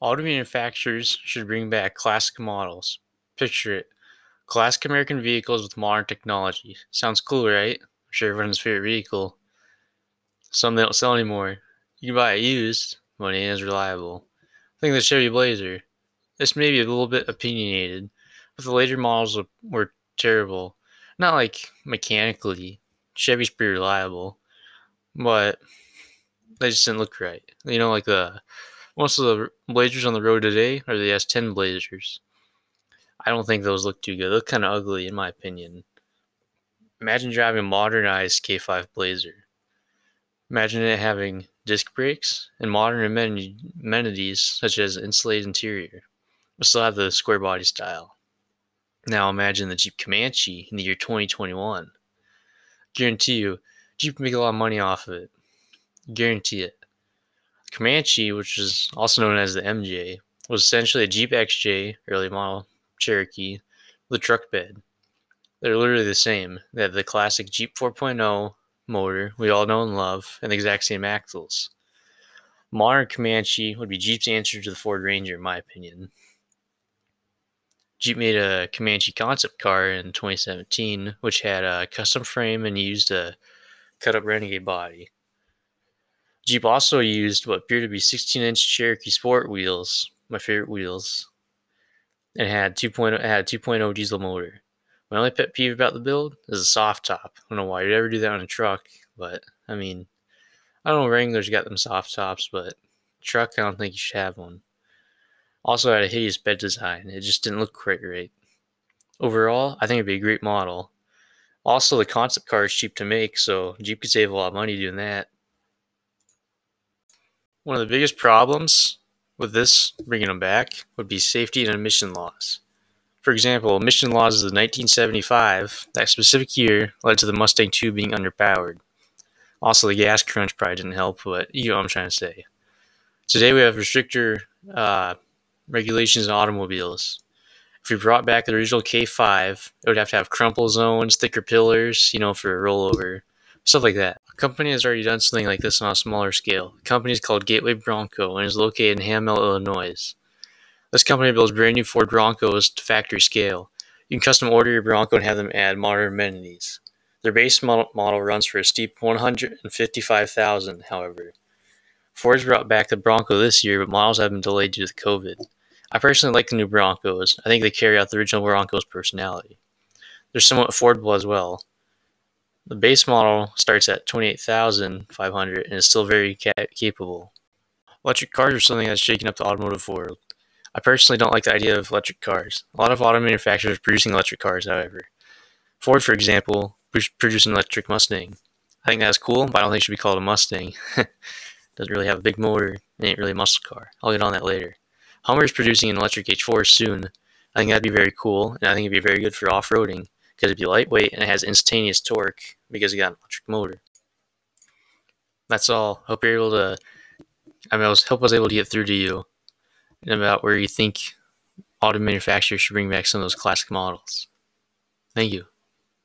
Auto manufacturers should bring back classic models. Picture it classic American vehicles with modern technology. Sounds cool, right? I'm sure everyone's favorite vehicle. Some they don't sell anymore. You can buy it used, but it as reliable. Think of the Chevy Blazer. This may be a little bit opinionated, but the later models were terrible. Not like mechanically. Chevy's pretty reliable, but they just didn't look right. You know, like the most of the Blazers on the road today are the S10 Blazers. I don't think those look too good. They look kind of ugly, in my opinion. Imagine driving a modernized K5 Blazer. Imagine it having disc brakes and modern amenities such as insulated interior, but still have the square body style. Now imagine the Jeep Comanche in the year 2021. Guarantee you, Jeep can make a lot of money off of it. Guarantee it. Comanche, which is also known as the MJ, was essentially a Jeep XJ early model Cherokee with a truck bed. They're literally the same. They have the classic Jeep 4.0 motor we all know and love, and the exact same axles. Modern Comanche would be Jeep's answer to the Ford Ranger, in my opinion. Jeep made a Comanche concept car in 2017, which had a custom frame and used a cut up Renegade body. Jeep also used what appeared to be 16 inch Cherokee Sport wheels, my favorite wheels, and had 2.0 it had a 2.0 diesel motor. My only pet peeve about the build is a soft top. I don't know why you'd ever do that on a truck, but I mean, I don't know Wrangler's got them soft tops, but truck I don't think you should have one. Also had a hideous bed design. It just didn't look quite right. Overall, I think it'd be a great model. Also, the concept car is cheap to make, so Jeep could save a lot of money doing that. One of the biggest problems with this, bringing them back, would be safety and emission laws. For example, emission laws of 1975, that specific year, led to the Mustang 2 being underpowered. Also, the gas crunch probably didn't help, but you know what I'm trying to say. Today, we have restrictor uh, regulations in automobiles. If we brought back the original K5, it would have to have crumple zones, thicker pillars, you know, for a rollover, stuff like that. A company has already done something like this on a smaller scale. The company is called Gateway Bronco and is located in Hamel, Illinois. This company builds brand new Ford Broncos to factory scale. You can custom order your Bronco and have them add modern amenities. Their base model, runs for a steep 155,000, however. Ford's brought back the Bronco this year, but models have been delayed due to COVID. I personally like the new Broncos. I think they carry out the original Broncos personality. They're somewhat affordable as well. The base model starts at 28,500 and is still very ca- capable. Electric cars are something that's shaking up the automotive world. I personally don't like the idea of electric cars. A lot of auto manufacturers are producing electric cars, however. Ford, for example, produced an electric Mustang. I think that's cool, but I don't think it should be called a Mustang. Doesn't really have a big motor. It ain't really a muscle car. I'll get on that later. Hummer is producing an electric H4 soon. I think that'd be very cool, and I think it'd be very good for off-roading because it'd be lightweight and it has instantaneous torque because it got an electric motor. That's all. Hope you're able to. I mean, I was hope I was able to get through to you about where you think auto manufacturers should bring back some of those classic models. Thank you.